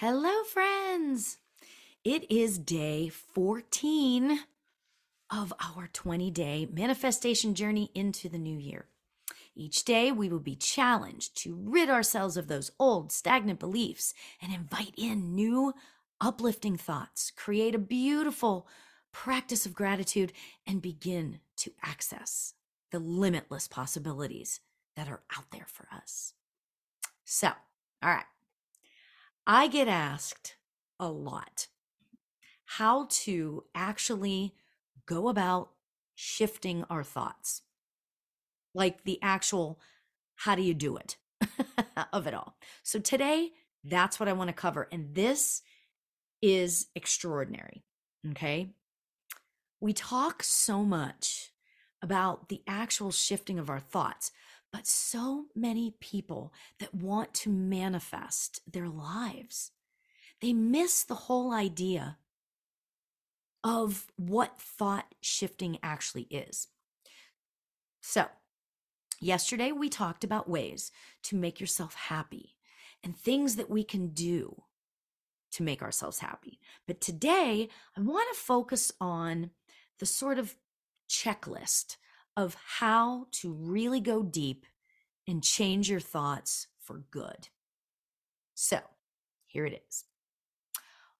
Hello, friends. It is day 14 of our 20 day manifestation journey into the new year. Each day, we will be challenged to rid ourselves of those old, stagnant beliefs and invite in new, uplifting thoughts, create a beautiful practice of gratitude, and begin to access the limitless possibilities that are out there for us. So, all right. I get asked a lot how to actually go about shifting our thoughts. Like the actual, how do you do it of it all. So today, that's what I want to cover. And this is extraordinary. Okay. We talk so much about the actual shifting of our thoughts, but so many people that want to manifest their lives, they miss the whole idea of what thought shifting actually is. So, yesterday we talked about ways to make yourself happy and things that we can do to make ourselves happy. But today, I want to focus on the sort of checklist of how to really go deep and change your thoughts for good. So, here it is.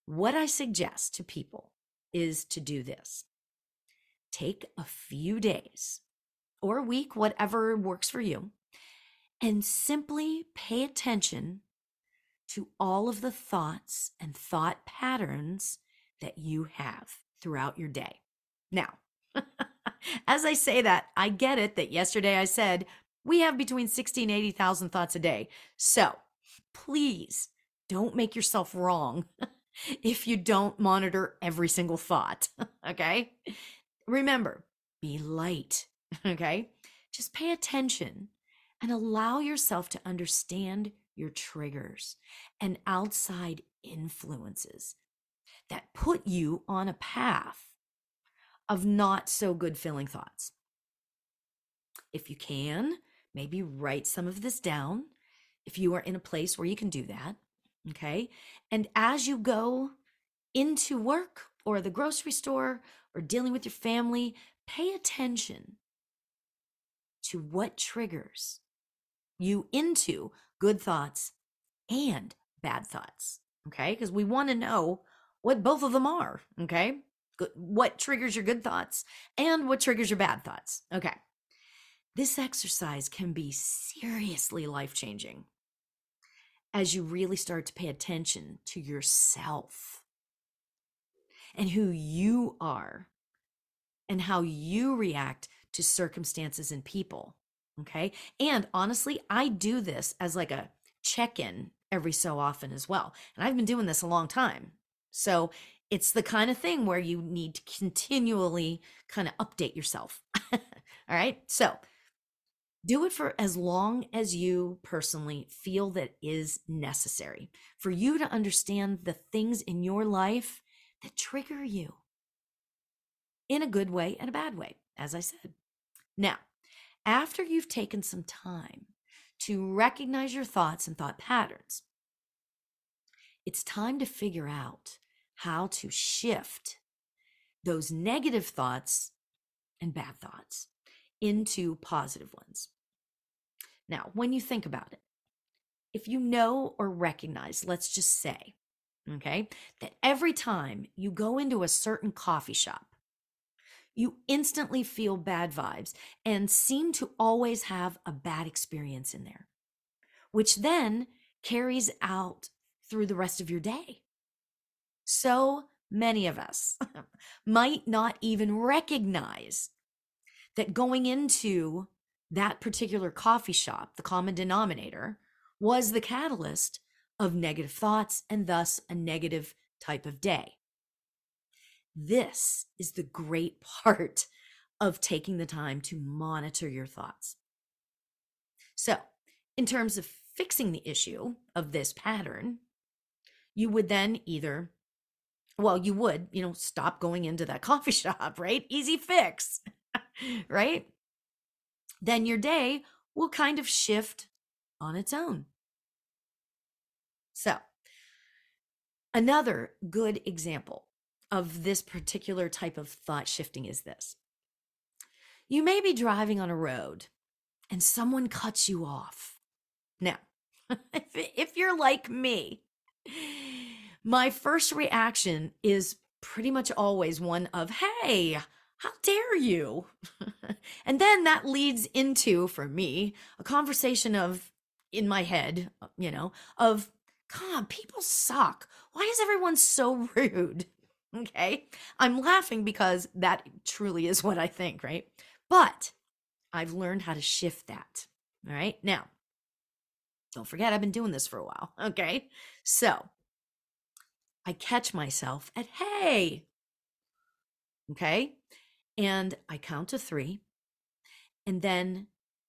What I suggest to people is to do this take a few days or a week, whatever works for you, and simply pay attention to all of the thoughts and thought patterns that you have throughout your day. Now, as I say that, I get it that yesterday I said we have between 60 and 80,000 thoughts a day. So please don't make yourself wrong if you don't monitor every single thought. okay. Remember, be light. Okay. Just pay attention and allow yourself to understand your triggers and outside influences that put you on a path of not so good feeling thoughts. If you can, maybe write some of this down if you are in a place where you can do that. Okay. And as you go into work or the grocery store or dealing with your family, pay attention to what triggers you into good thoughts and bad thoughts. Okay. Because we want to know what both of them are. Okay what triggers your good thoughts and what triggers your bad thoughts. Okay. This exercise can be seriously life changing as you really start to pay attention to yourself and who you are and how you react to circumstances and people. Okay. And honestly, I do this as like a check in every so often as well. And I've been doing this a long time. So it's the kind of thing where you need to continually kind of update yourself. All right. So do it for as long as you personally feel that is necessary for you to understand the things in your life that trigger you in a good way and a bad way, as I said. Now, after you've taken some time to recognize your thoughts and thought patterns, it's time to figure out how to shift those negative thoughts and bad thoughts into positive ones. Now, when you think about it, if you know or recognize, let's just say, okay, that every time you go into a certain coffee shop, you instantly feel bad vibes and seem to always have a bad experience in there, which then carries out through the rest of your day. So many of us might not even recognize that going into that particular coffee shop, the common denominator, was the catalyst of negative thoughts and thus a negative type of day. This is the great part of taking the time to monitor your thoughts. So, in terms of fixing the issue of this pattern, you would then either well, you would, you know, stop going into that coffee shop, right? Easy fix, right? Then your day will kind of shift on its own. So, Another good example of this particular type of thought shifting is this you may be driving on a road and someone cuts you off. Now, if, if you're like me, my first reaction is pretty much always one of, hey, how dare you? and then that leads into, for me, a conversation of, in my head, you know, of, God, people suck. Why is everyone so rude? Okay. I'm laughing because that truly is what I think, right? But I've learned how to shift that. All right. Now, don't forget, I've been doing this for a while. Okay. So I catch myself at, hey. Okay. And I count to three. And then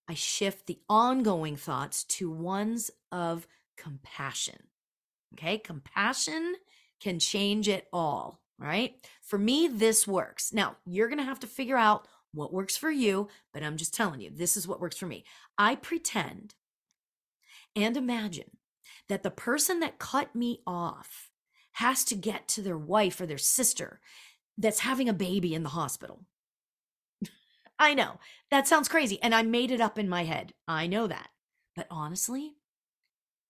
I shift the ongoing thoughts to ones of compassion. Okay. Compassion can change it all, right? For me, this works. Now, you're going to have to figure out what works for you, but I'm just telling you, this is what works for me. I pretend and imagine that the person that cut me off has to get to their wife or their sister that's having a baby in the hospital. I know that sounds crazy. And I made it up in my head. I know that. But honestly,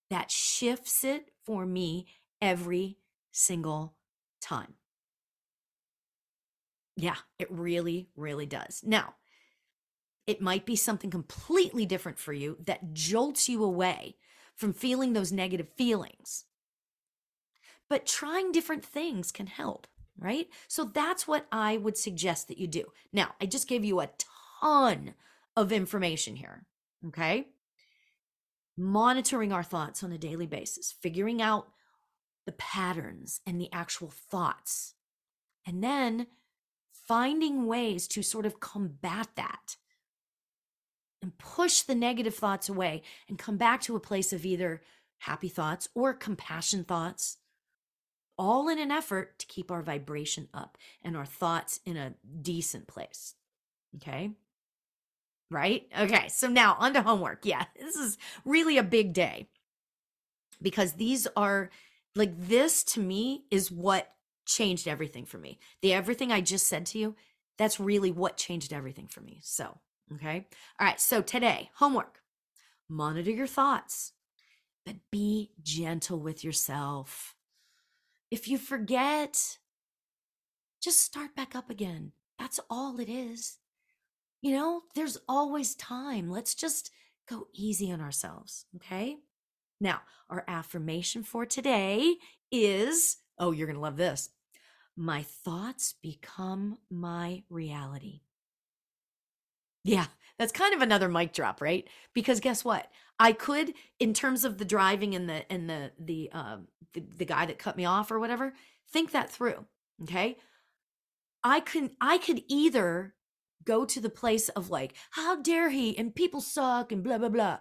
that shifts it for me every single time. Yeah, it really, really does. Now, it might be something completely different for you that jolts you away from feeling those negative feelings. But trying different things can help, right? So that's what I would suggest that you do. Now, I just gave you a ton of information here, okay? Monitoring our thoughts on a daily basis, figuring out the patterns and the actual thoughts, and then finding ways to sort of combat that and push the negative thoughts away and come back to a place of either happy thoughts or compassion thoughts, all in an effort to keep our vibration up and our thoughts in a decent place. Okay. Right? Okay. So now on to homework. Yeah, this is really a big day because these are like this to me is what changed everything for me. The everything I just said to you, that's really what changed everything for me. So, okay. All right. So today, homework monitor your thoughts, but be gentle with yourself. If you forget, just start back up again. That's all it is. You know, there's always time. Let's just go easy on ourselves. Okay. Now, our affirmation for today is oh, you're going to love this my thoughts become my reality. Yeah, that's kind of another mic drop, right? Because guess what? I could, in terms of the driving and the and the the uh, the, the guy that cut me off or whatever, think that through. Okay, I can I could either go to the place of like, how dare he, and people suck, and blah blah blah,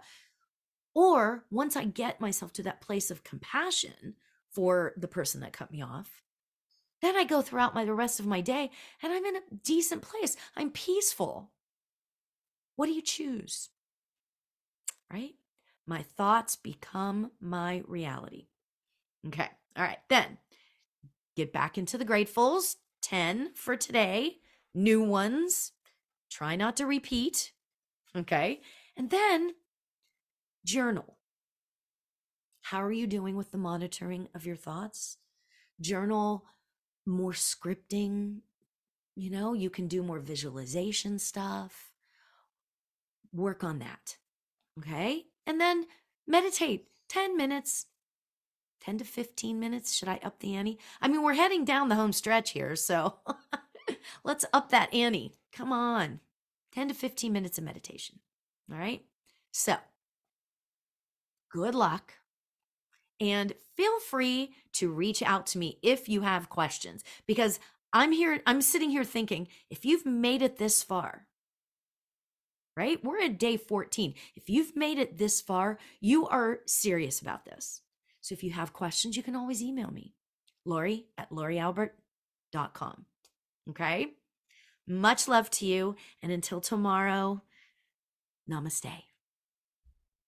or once I get myself to that place of compassion for the person that cut me off, then I go throughout my the rest of my day and I'm in a decent place. I'm peaceful. What do you choose? Right? My thoughts become my reality. Okay. All right. Then get back into the gratefuls. 10 for today. New ones. Try not to repeat. Okay. And then journal. How are you doing with the monitoring of your thoughts? Journal more scripting. You know, you can do more visualization stuff. Work on that. Okay. And then meditate 10 minutes, 10 to 15 minutes. Should I up the ante? I mean, we're heading down the home stretch here. So let's up that ante. Come on. 10 to 15 minutes of meditation. All right. So good luck. And feel free to reach out to me if you have questions because I'm here, I'm sitting here thinking if you've made it this far, right? We're at day 14. If you've made it this far, you are serious about this. So if you have questions, you can always email me, Lori at lorialbert.com. Okay? Much love to you. And until tomorrow, namaste.